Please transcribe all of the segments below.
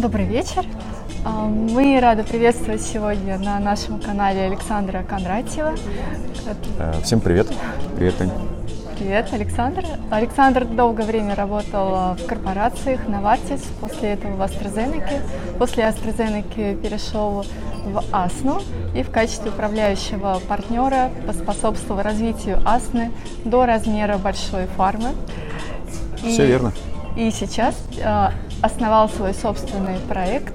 Добрый вечер. А, мы рады приветствовать сегодня на нашем канале Александра Кондратьева. Э, всем привет. Привет, Тань. Привет, Александр. Александр долгое время работал в корпорациях Novartis, после этого в AstraZeneca. После AstraZeneca перешел в Асну и в качестве управляющего партнера поспособствовал развитию Асны до размера большой фармы. И, Все верно. И сейчас э, основал свой собственный проект,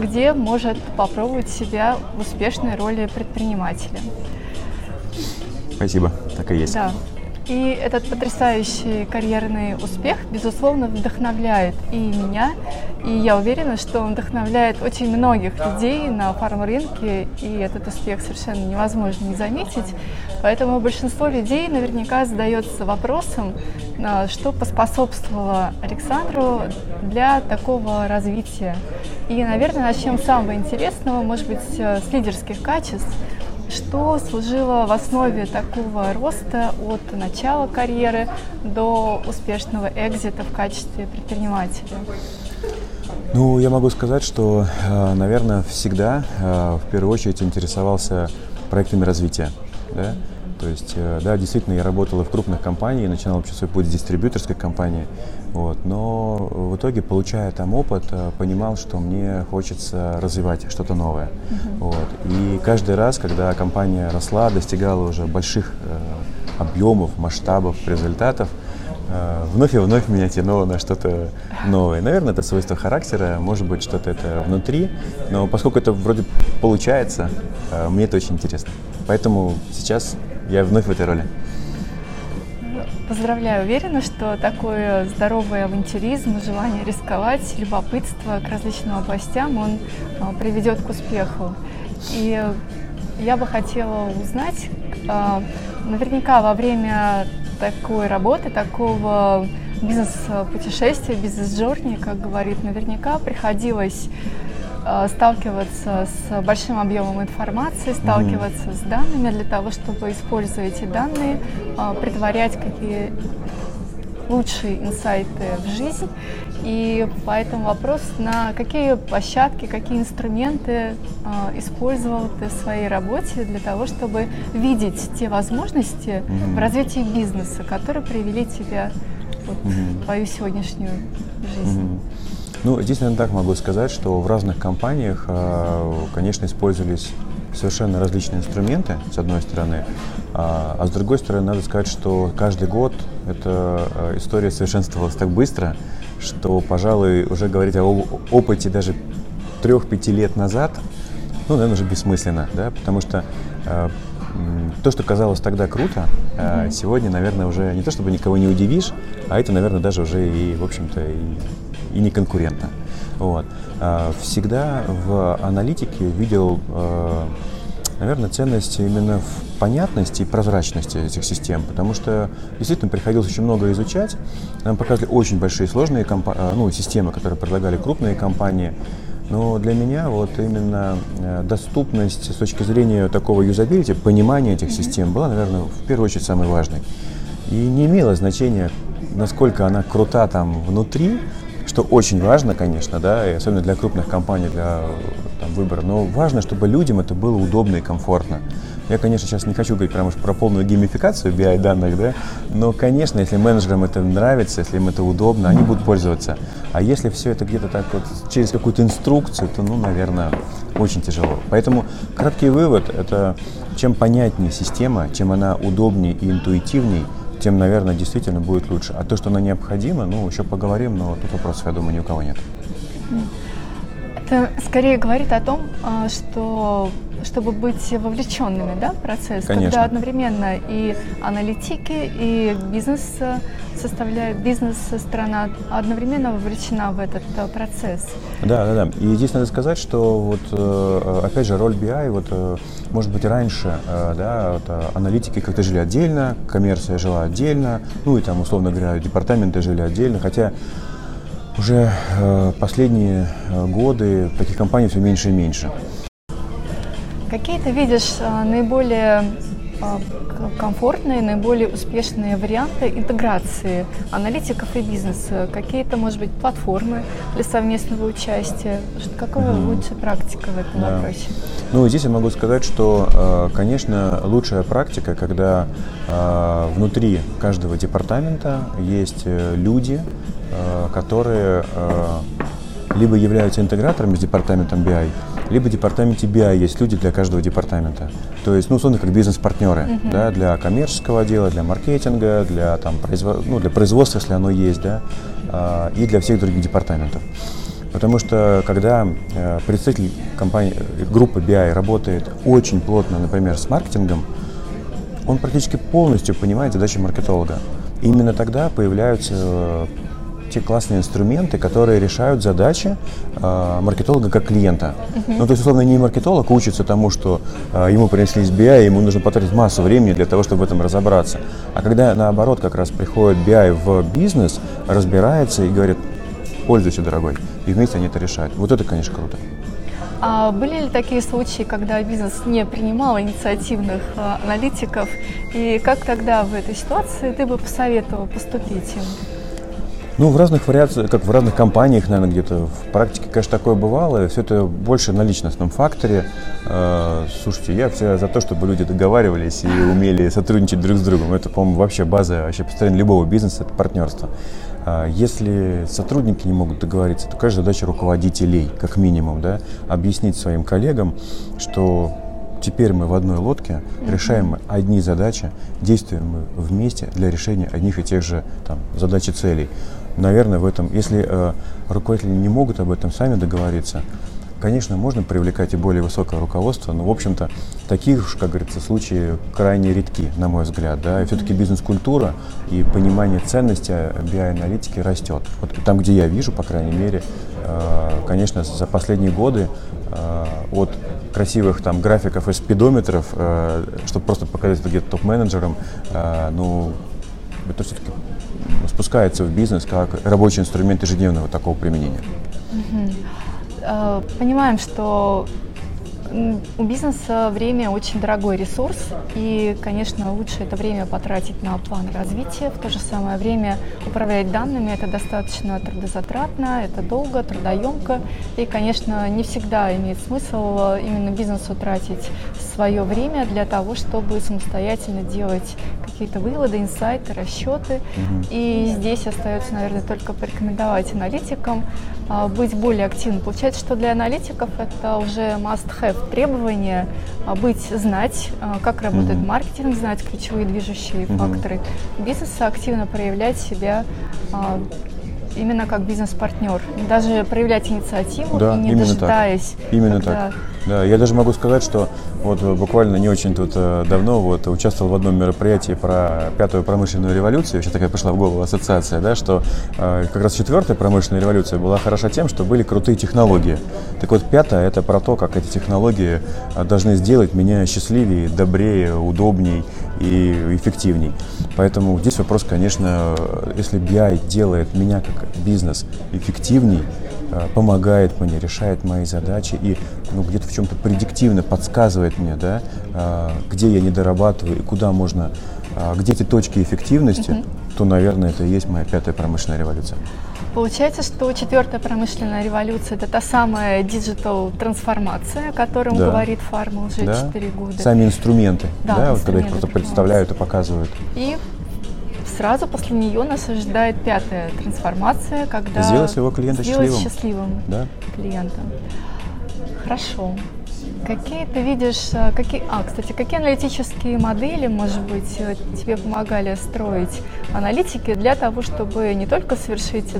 где может попробовать себя в успешной роли предпринимателя. Спасибо, так и есть. Да. И этот потрясающий карьерный успех, безусловно, вдохновляет и меня, и я уверена, что он вдохновляет очень многих людей на фарм-рынке, и этот успех совершенно невозможно не заметить. Поэтому большинство людей наверняка задается вопросом, а, что поспособствовало Александру для такого развития. И, наверное, начнем с самого интересного, может быть, с лидерских качеств – что служило в основе такого роста от начала карьеры до успешного экзита в качестве предпринимателя? Ну, я могу сказать, что, э, наверное, всегда э, в первую очередь интересовался проектами развития. Да? То есть, э, да, действительно, я работал и в крупных компаниях, начинал вообще свой путь с дистрибьюторской компании. Вот, но в итоге, получая там опыт, понимал, что мне хочется развивать что-то новое. Uh-huh. Вот. И каждый раз, когда компания росла, достигала уже больших э, объемов, масштабов, результатов, вновь и вновь меня тянуло на что-то новое. Наверное, это свойство характера, может быть, что-то это внутри, но поскольку это вроде получается, э, мне это очень интересно. Поэтому сейчас я вновь в этой роли. Поздравляю, уверена, что такой здоровый авантюризм, желание рисковать, любопытство к различным областям, он а, приведет к успеху. И я бы хотела узнать, а, наверняка во время такой работы, такого бизнес-путешествия, бизнес-джорни, как говорит, наверняка приходилось Э, сталкиваться с большим объемом информации, сталкиваться mm-hmm. с данными для того, чтобы, используя эти данные, э, притворять какие лучшие инсайты в жизнь. И поэтому вопрос, на какие площадки, какие инструменты э, использовал ты в своей работе для того, чтобы видеть те возможности mm-hmm. в развитии бизнеса, которые привели тебя вот, mm-hmm. в твою сегодняшнюю жизнь. Mm-hmm. Ну, здесь, наверное, так могу сказать, что в разных компаниях, а, конечно, использовались совершенно различные инструменты, с одной стороны, а, а с другой стороны, надо сказать, что каждый год эта история совершенствовалась так быстро, что, пожалуй, уже говорить о опыте даже трех-пяти лет назад, ну, наверное, уже бессмысленно, да, потому что то, что казалось тогда круто, mm-hmm. сегодня, наверное, уже не то чтобы никого не удивишь, а это, наверное, даже уже и, в общем-то, и и не конкурентно. Вот. А, всегда в аналитике видел, а, наверное, ценность именно в понятности и прозрачности этих систем, потому что действительно приходилось очень много изучать. Нам показывали очень большие сложные а, ну, системы, которые предлагали крупные компании. Но для меня вот именно доступность с точки зрения такого юзабилити, понимания этих систем была, наверное, в первую очередь самой важной. И не имело значения, насколько она крута там внутри, что очень важно, конечно, да, и особенно для крупных компаний, для там, выбора, но важно, чтобы людям это было удобно и комфортно. Я, конечно, сейчас не хочу говорить прямо про полную геймификацию BI данных, да, но, конечно, если менеджерам это нравится, если им это удобно, они будут пользоваться. А если все это где-то так вот через какую-то инструкцию, то, ну, наверное, очень тяжело. Поэтому краткий вывод – это чем понятнее система, чем она удобнее и интуитивнее, тем, наверное, действительно будет лучше. А то, что она необходима, ну, еще поговорим, но тут вопросов, я думаю, ни у кого нет. Это скорее говорит о том, а, что чтобы быть вовлеченными да, в процесс, Конечно. когда одновременно и аналитики, и бизнес составляет, бизнес-сторона одновременно вовлечена в этот э, процесс. Да, да, да. И здесь надо сказать, что вот э, опять же роль BI, вот, э, может быть, раньше да, вот, аналитики как-то жили отдельно, коммерция жила отдельно, ну и там, условно говоря, департаменты жили отдельно, хотя уже последние годы таких компаний все меньше и меньше. Какие ты видишь наиболее а, комфортные, наиболее успешные варианты интеграции аналитиков и бизнеса? Какие-то, может быть, платформы для совместного участия? Какая mm-hmm. лучшая практика в этом да. вопросе? Ну, здесь я могу сказать, что, э, конечно, лучшая практика, когда э, внутри каждого департамента есть э, люди, которые либо являются интеграторами с департаментом BI, либо в департаменте BI есть люди для каждого департамента. То есть, ну, условно, как бизнес-партнеры, uh-huh. да, для коммерческого отдела, для маркетинга, для, там, производ... ну, для производства, если оно есть, да, э, и для всех других департаментов. Потому что когда э, представитель компании, группы BI работает очень плотно, например, с маркетингом, он практически полностью понимает задачи маркетолога. И именно тогда появляются те классные инструменты, которые решают задачи э, маркетолога как клиента. Uh-huh. Ну, то есть, условно, не маркетолог учится тому, что э, ему принесли из BI, и ему нужно потратить массу времени для того, чтобы в этом разобраться. А когда, наоборот, как раз приходит BI в бизнес, разбирается и говорит, пользуйся, дорогой, и вместе они это решают. Вот это, конечно, круто. А были ли такие случаи, когда бизнес не принимал инициативных а, аналитиков? И как тогда в этой ситуации ты бы посоветовал поступить им? Ну, в разных вариациях, как в разных компаниях, наверное, где-то в практике, конечно, такое бывало. Все это больше на личностном факторе. Э, слушайте, я все за то, чтобы люди договаривались и умели сотрудничать друг с другом. Это, по-моему, вообще база вообще построения любого бизнеса, это партнерство. Э, если сотрудники не могут договориться, то, конечно, задача руководителей, как минимум, да, объяснить своим коллегам, что теперь мы в одной лодке, решаем мы одни задачи, действуем мы вместе для решения одних и тех же там, задач и целей наверное, в этом, если э, руководители не могут об этом сами договориться, конечно, можно привлекать и более высокое руководство, но, в общем-то, таких уж, как говорится, случаи крайне редки, на мой взгляд. Да? И все-таки бизнес-культура и понимание ценности биоаналитики растет. Вот там, где я вижу, по крайней мере, э, конечно, за последние годы э, от красивых там графиков и спидометров, э, чтобы просто показать это где-то топ-менеджерам, э, ну, это все-таки спускается в бизнес как рабочий инструмент ежедневного такого применения. Угу. Понимаем, что у бизнеса время очень дорогой ресурс, и, конечно, лучше это время потратить на план развития. В то же самое время управлять данными это достаточно трудозатратно, это долго, трудоемко, и, конечно, не всегда имеет смысл именно бизнесу тратить свое время для того, чтобы самостоятельно делать какие-то выводы, инсайты, расчеты. Угу. И здесь остается, наверное, только порекомендовать аналитикам а, быть более активным. Получается, что для аналитиков это уже must-have требование а, быть, знать, а, как работает mm-hmm. маркетинг, знать ключевые движущие mm-hmm. факторы бизнеса, активно проявлять себя именно как бизнес-партнер, даже проявлять инициативу да, и не именно дожидаясь. Так. Именно когда... так. Да, я даже могу сказать, что вот буквально не очень тут э, давно вот участвовал в одном мероприятии про пятую промышленную революцию. Вообще такая пришла в голову ассоциация, да, что э, как раз четвертая промышленная революция была хороша тем, что были крутые технологии. Так вот, пятая это про то, как эти технологии э, должны сделать меня счастливее, добрее, удобней и эффективней. Поэтому здесь вопрос, конечно, если BI делает меня как бизнес эффективней, Э, помогает мне, решает мои задачи и ну, где-то в чем-то предиктивно подсказывает мне, да, э, где я не дорабатываю и куда можно, э, где эти точки эффективности, угу. то, наверное, это и есть моя пятая промышленная революция. Получается, что четвертая промышленная революция – это та самая digital трансформация, о которой да. говорит фарма уже да. 4 года. Сами инструменты, да, да вот когда их просто представляют и показывают. И сразу после нее нас ожидает пятая трансформация, когда сделать своего клиента сделать счастливым. счастливым да? клиентом. Хорошо. Какие ты видишь, э, какие, а, кстати, какие аналитические модели, может быть, э, тебе помогали строить аналитики для того, чтобы не только совершить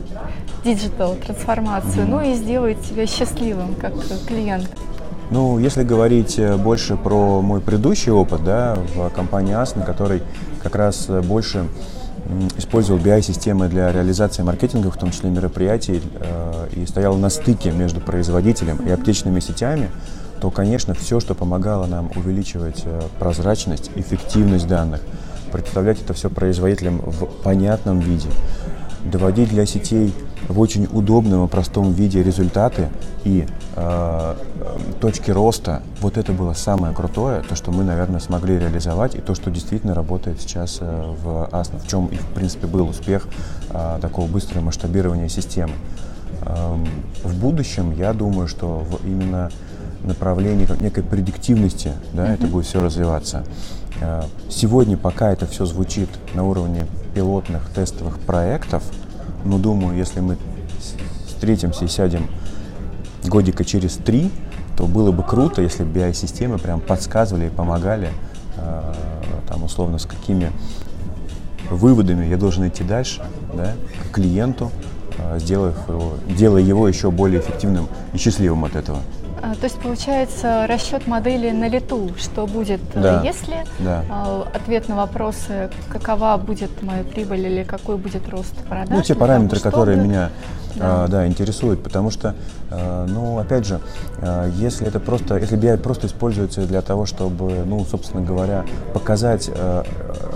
digital трансформацию, но и сделать тебя счастливым как клиент? Ну, если говорить э, больше про мой предыдущий опыт, да, в компании Asna, который как раз больше использовал BI-системы для реализации маркетинга, в том числе мероприятий, э, и стоял на стыке между производителем и аптечными сетями, то, конечно, все, что помогало нам увеличивать э, прозрачность, эффективность данных, представлять это все производителям в понятном виде, доводить для сетей в очень удобном и простом виде результаты и э, точки роста, вот это было самое крутое, то, что мы, наверное, смогли реализовать, и то, что действительно работает сейчас э, в Asna, в чем, в принципе, был успех а, такого быстрого масштабирования системы. Эм, в будущем, я думаю, что в именно направлении некой предиктивности да, mm-hmm. это будет все развиваться. Э, сегодня, пока это все звучит на уровне пилотных тестовых проектов, но думаю, если мы встретимся и сядем годика через три, то было бы круто, если бы BI-системы прям подсказывали и помогали, э, там условно с какими выводами я должен идти дальше, да, к клиенту, э, сделав его, делая его еще более эффективным и счастливым от этого. А, то есть получается расчет модели на лету, что будет, э, да. если да. А, ответ на вопросы, какова будет моя прибыль или какой будет рост продаж. Ну, те параметры, которые меня да. А, да, интересуют, потому что, а, ну, опять же, а, если это просто, если BI просто используется для того, чтобы, ну, собственно говоря, показать а,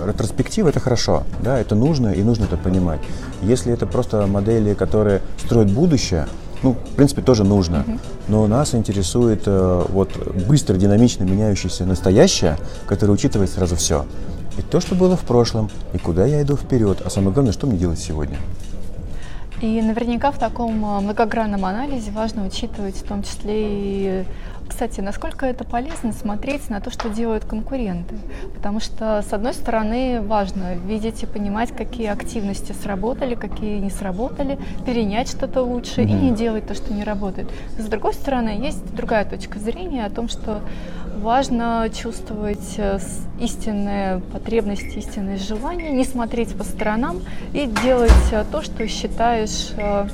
ретроспективу, это хорошо, да, это нужно и нужно это понимать. Если это просто модели, которые строят будущее, ну, в принципе, тоже нужно. Но нас интересует э, вот быстро, динамично меняющееся настоящее, которое учитывает сразу все. И то, что было в прошлом, и куда я иду вперед, а самое главное, что мне делать сегодня. И наверняка в таком э, многогранном анализе важно учитывать в том числе и кстати, насколько это полезно смотреть на то, что делают конкуренты? Потому что, с одной стороны, важно видеть и понимать, какие активности сработали, какие не сработали, перенять что-то лучше mm-hmm. и не делать то, что не работает. С другой стороны, есть другая точка зрения о том, что важно чувствовать э, истинные потребности, истинные желания, не смотреть по сторонам и делать э, то, что считаешь э,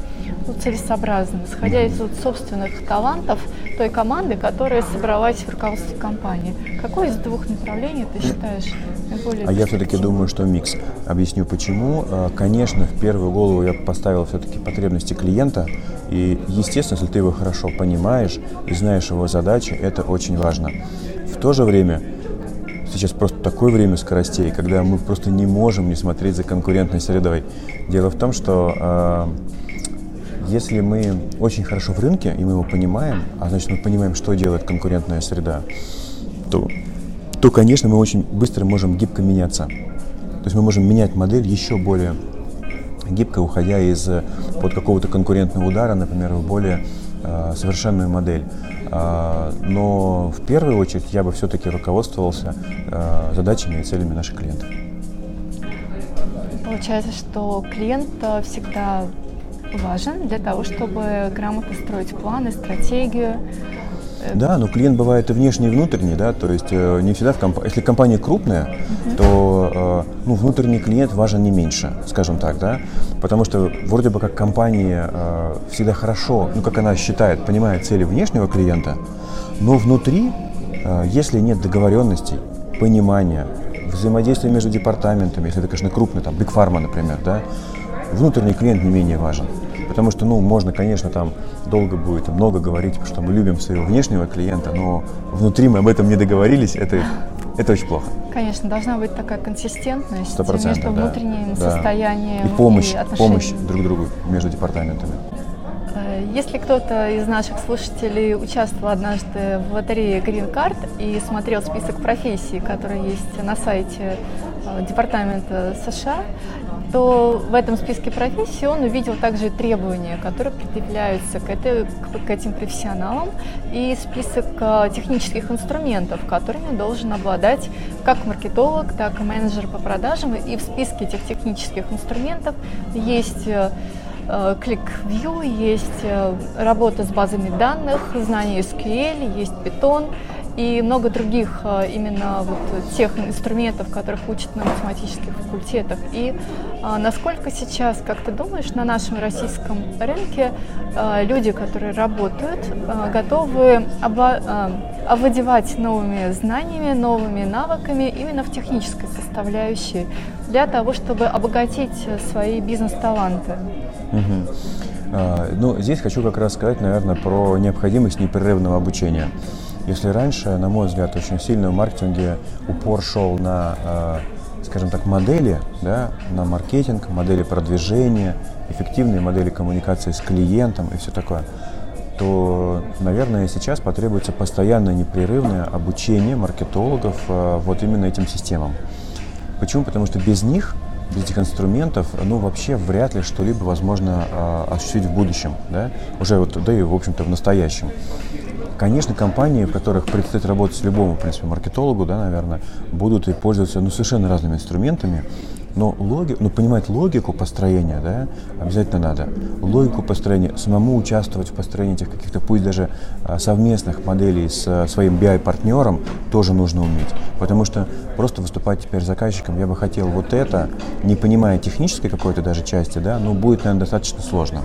ну, целесообразным, исходя из вот собственных талантов той команды, которая собралась в руководстве компании. Какое из двух направлений ты считаешь наиболее А я все-таки думаю, что микс. Объясню почему. Конечно, в первую голову я поставил все-таки потребности клиента, и, естественно, если ты его хорошо понимаешь и знаешь его задачи, это очень важно. В то же время сейчас просто такое время скоростей, когда мы просто не можем не смотреть за конкурентной средой. Дело в том, что э, если мы очень хорошо в рынке, и мы его понимаем, а значит мы понимаем, что делает конкурентная среда, то, то конечно, мы очень быстро можем гибко меняться. То есть мы можем менять модель еще более гибко, уходя из под какого-то конкурентного удара, например, в более э, совершенную модель. Э, но в первую очередь я бы все-таки руководствовался э, задачами и целями наших клиентов. Получается, что клиент всегда важен для того, чтобы грамотно строить планы, стратегию, да, но клиент бывает и внешний, и внутренний, да, то есть э, не всегда в компании. Если компания крупная, uh-huh. то э, ну, внутренний клиент важен не меньше, скажем так, да, потому что вроде бы как компания э, всегда хорошо, ну, как она считает, понимает цели внешнего клиента, но внутри, э, если нет договоренностей, понимания, взаимодействия между департаментами, если это, конечно, крупный, там, Big Pharma, например, да, внутренний клиент не менее важен. Потому что, ну, можно, конечно, там долго будет много говорить, что мы любим своего внешнего клиента, но внутри мы об этом не договорились, это, это очень плохо. Конечно, должна быть такая консистентность между да, внутренним да. состоянием и помощь, и помощь друг другу между департаментами. Э, если кто-то из наших слушателей участвовал однажды в лотерее Green Card и смотрел список профессий, которые есть на сайте э, Департамента США, то в этом списке профессий он увидел также требования, которые предъявляются к, этой, к этим профессионалам, и список э, технических инструментов, которыми должен обладать как маркетолог, так и менеджер по продажам. И в списке этих технических инструментов есть ClickView, э, есть э, работа с базами данных, знание SQL, есть Python и много других э, именно вот тех инструментов, которых учат на математических факультетах. И насколько сейчас, как ты думаешь, на нашем российском рынке люди, которые работают, готовы овладевать новыми знаниями, новыми навыками именно в технической составляющей для того, чтобы обогатить свои бизнес-таланты? Угу. Ну, здесь хочу как раз сказать, наверное, про необходимость непрерывного обучения. Если раньше, на мой взгляд, очень сильно в маркетинге упор шел на, а, скажем так, модели, да, на маркетинг, модели продвижения, эффективные модели коммуникации с клиентом и все такое, то, наверное, сейчас потребуется постоянное непрерывное обучение маркетологов э, вот именно этим системам. Почему? Потому что без них, без этих инструментов, ну, вообще вряд ли что-либо возможно э, осуществить в будущем, да, уже вот, да и, в общем-то, в настоящем. Конечно, компании, в которых предстоит работать любому, в принципе, маркетологу, да, наверное, будут и пользоваться ну, совершенно разными инструментами, но логи, ну, понимать логику построения, да, обязательно надо. Логику построения, самому участвовать в построении этих каких-то, пусть даже а, совместных моделей с а, своим BI-партнером тоже нужно уметь. Потому что просто выступать теперь заказчиком, я бы хотел вот это, не понимая технической какой-то даже части, да, ну, будет, наверное, достаточно сложно.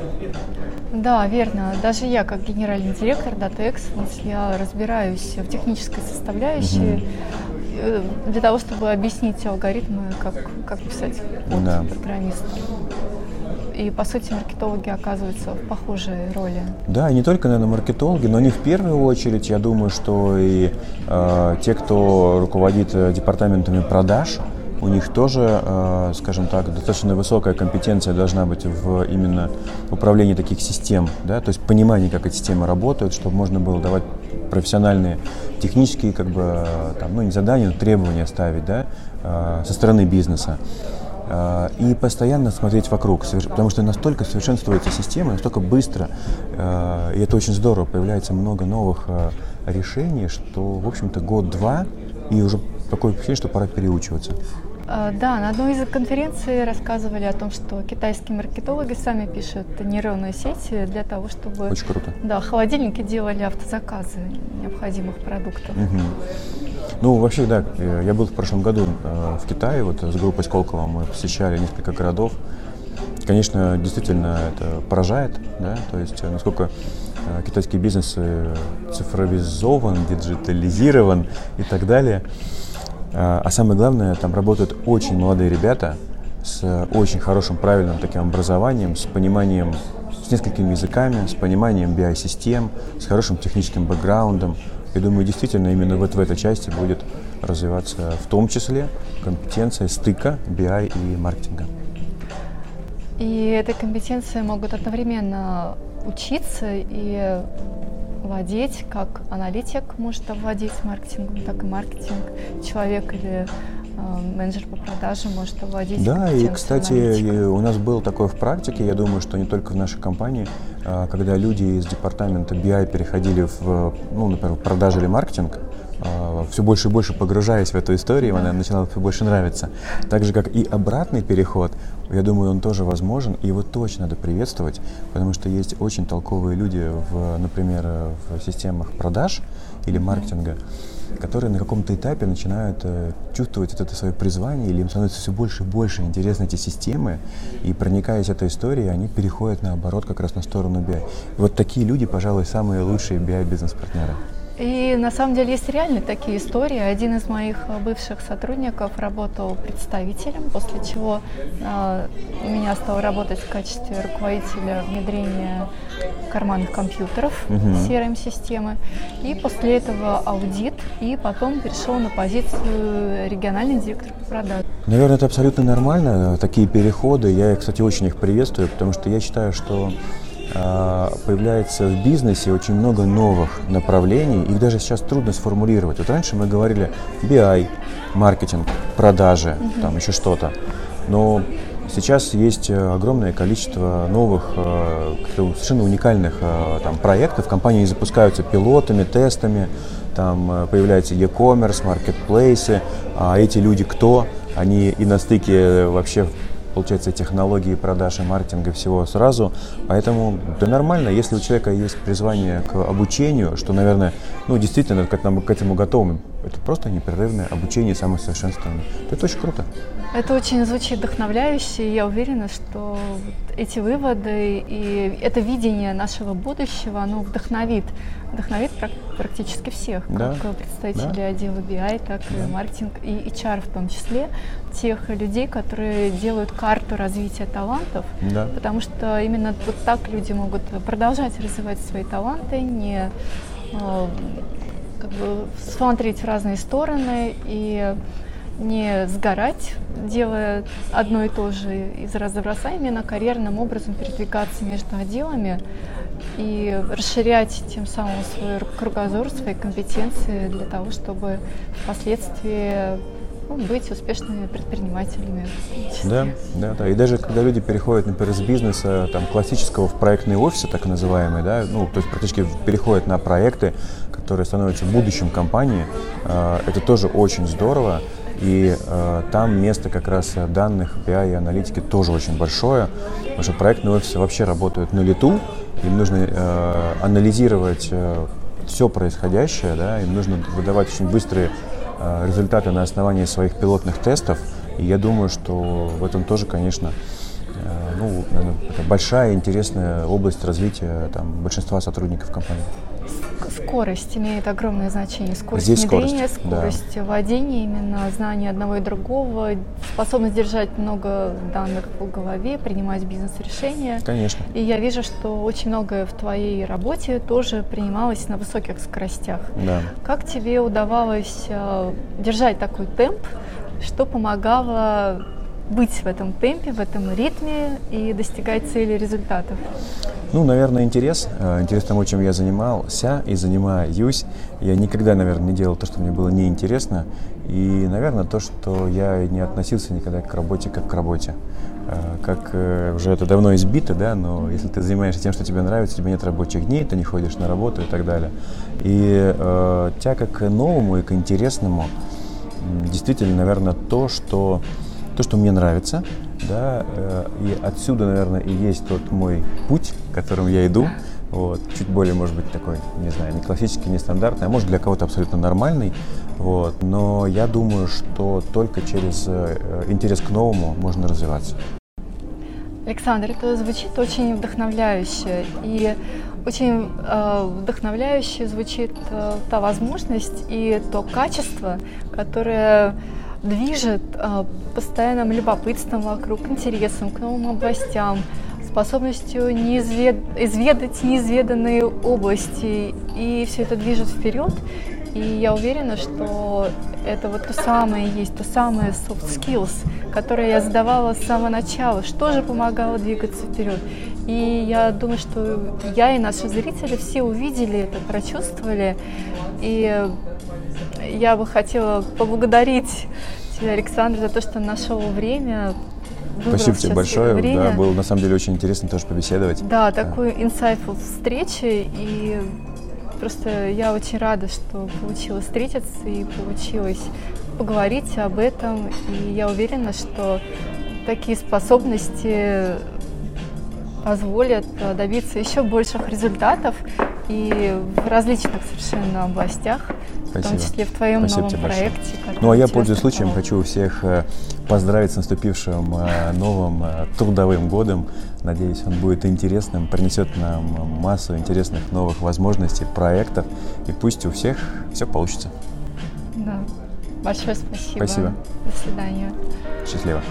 Да, верно. Даже я, как генеральный директор Excellence, я разбираюсь в технической составляющей, угу. Э, для того, чтобы объяснить алгоритмы, как, как писать код да. программисту. И, по сути, маркетологи оказываются в похожей роли. Да, и не только, наверное, маркетологи, но не в первую очередь. Я думаю, что и э, те, кто руководит э, департаментами продаж, у них тоже, э, скажем так, достаточно высокая компетенция должна быть в именно управлении таких систем, да, то есть понимание, как эти системы работают, чтобы можно было давать профессиональные технические, как бы, там, ну, не задания, но требования ставить, да, э, со стороны бизнеса. Э, и постоянно смотреть вокруг, потому что настолько совершенствуется система, настолько быстро, и это очень здорово, появляется много новых решений, что, в общем-то, год-два, и уже такое впечатление, что пора переучиваться. А, да, на одной из конференций рассказывали о том, что китайские маркетологи сами пишут нейронные сети для того, чтобы... Очень круто. Да, холодильники делали автозаказы необходимых продуктов. Угу. Ну, вообще, да, э, я был в прошлом году э, в Китае, вот с группой Сколково мы посещали несколько городов. Конечно, действительно это поражает, да, то есть э, насколько китайский бизнес цифровизован, диджитализирован и так далее. А, а самое главное, там работают очень молодые ребята с очень хорошим, правильным таким образованием, с пониманием, с несколькими языками, с пониманием BI-систем, с хорошим техническим бэкграундом. Я думаю, действительно, именно вот в этой части будет развиваться в том числе компетенция стыка BI и маркетинга. И этой компетенции могут одновременно учиться и владеть, как аналитик может овладеть маркетингом, так и маркетинг, человек или э, менеджер по продажам может овладеть. Да, и, кстати, аналитика. у нас был такое в практике, я думаю, что не только в нашей компании, а, когда люди из департамента BI переходили в, ну, например, в продажу или маркетинг, все больше и больше погружаясь в эту историю, она начинала все больше нравиться. Так же, как и обратный переход, я думаю, он тоже возможен, и его точно надо приветствовать, потому что есть очень толковые люди, в, например, в системах продаж или маркетинга, которые на каком-то этапе начинают э, чувствовать это свое призвание, или им становится все больше и больше интересны эти системы, и проникаясь этой историей, они переходят наоборот как раз на сторону BI. И вот такие люди, пожалуй, самые лучшие BI-бизнес-партнеры. И на самом деле есть реально такие истории. Один из моих э, бывших сотрудников работал представителем, после чего э, у меня стал работать в качестве руководителя внедрения карманных компьютеров угу. CRM-системы. И после этого аудит, и потом перешел на позицию региональный директор по продажам. Наверное, это абсолютно нормально, такие переходы. Я, кстати, очень их приветствую, потому что я считаю, что а, появляется в бизнесе очень много новых направлений, их даже сейчас трудно сформулировать. Вот раньше мы говорили BI, маркетинг, продажи, угу. там еще что-то. Но сейчас есть э, огромное количество новых, э, совершенно уникальных э, там, проектов. Компании запускаются пилотами, тестами, там появляются e-commerce, маркетплейсы. А эти люди кто? Они и на стыке вообще получается, технологии продаж и маркетинга всего сразу. Поэтому да нормально, если у человека есть призвание к обучению, что, наверное, ну, действительно, как нам к этому готовым, это просто непрерывное обучение самосовершенствования. Это очень круто. Это очень звучит вдохновляюще, и я уверена, что эти выводы и это видение нашего будущего, оно вдохновит, вдохновит практически всех, да. как представители да. отдела BI, так да. и маркетинг, и HR в том числе, тех людей, которые делают карту развития талантов, да. потому что именно вот так люди могут продолжать развивать свои таланты, не э, как бы смотреть в разные стороны и не сгорать, делая одно и то же из раза в раз, а именно карьерным образом передвигаться между отделами и расширять тем самым свой кругозор, свои компетенции для того, чтобы впоследствии быть успешными предпринимателями. Да, да, да. И даже когда люди переходят, например, из бизнеса там, классического в проектный офис, так называемый, да, ну, то есть практически переходят на проекты, которые становятся будущим компании, э, это тоже очень здорово. И э, там место как раз данных, BI и аналитики тоже очень большое, потому что проектные офисы вообще работают на лету, им нужно э, анализировать э, все происходящее, да, им нужно выдавать очень быстрые результаты на основании своих пилотных тестов. И я думаю, что в этом тоже, конечно, э, ну, это большая интересная область развития там, большинства сотрудников компании скорость имеет огромное значение. Скорость Здесь внедрения, скорость, скорость да. владения, именно знание одного и другого, способность держать много данных в голове, принимать бизнес-решения. Конечно. И я вижу, что очень многое в твоей работе тоже принималось на высоких скоростях. Да. Как тебе удавалось э, держать такой темп, что помогало быть в этом темпе, в этом ритме и достигать цели результатов? Ну, наверное, интерес. Э, интерес тому, чем я занимался и занимаюсь. Я никогда, наверное, не делал то, что мне было неинтересно. И, наверное, то, что я не относился никогда к работе как к работе. Э, как э, уже это давно избито, да, но если ты занимаешься тем, что тебе нравится, тебе нет рабочих дней, ты не ходишь на работу и так далее. И э, тяга к новому и к интересному действительно, наверное, то, что то, что мне нравится, да, э, и отсюда, наверное, и есть тот мой путь, которым я иду, вот, чуть более, может быть, такой, не знаю, не классический, не стандартный, а может для кого-то абсолютно нормальный, вот, но я думаю, что только через э, интерес к новому можно развиваться. Александр, это звучит очень вдохновляюще, и очень э, вдохновляюще звучит э, та возможность и то качество, которое движет э, постоянным любопытством вокруг, интересом к новым областям, способностью неизвед... изведать неизведанные области. И все это движет вперед. И я уверена, что это вот то самое есть, то самое soft skills, которое я задавала с самого начала, что же помогало двигаться вперед. И я думаю, что я и наши зрители все увидели это, прочувствовали. И я бы хотела поблагодарить тебя, Александр, за то, что нашел время. Спасибо тебе большое. Время. Да, было на самом деле очень интересно тоже побеседовать. Да, такой insightful встречи. И просто я очень рада, что получилось встретиться и получилось поговорить об этом. И я уверена, что такие способности позволят добиться еще больших результатов и в различных совершенно областях. Спасибо. в том числе в твоем Спасибо новом проекте. Ну а я, пользуясь случаем, хочу всех э, поздравить с наступившим э, новым э, трудовым годом. Надеюсь, он будет интересным, принесет нам массу интересных новых возможностей, проектов, и пусть у всех все получится. Да. Большое спасибо. Спасибо. До свидания. Счастливо.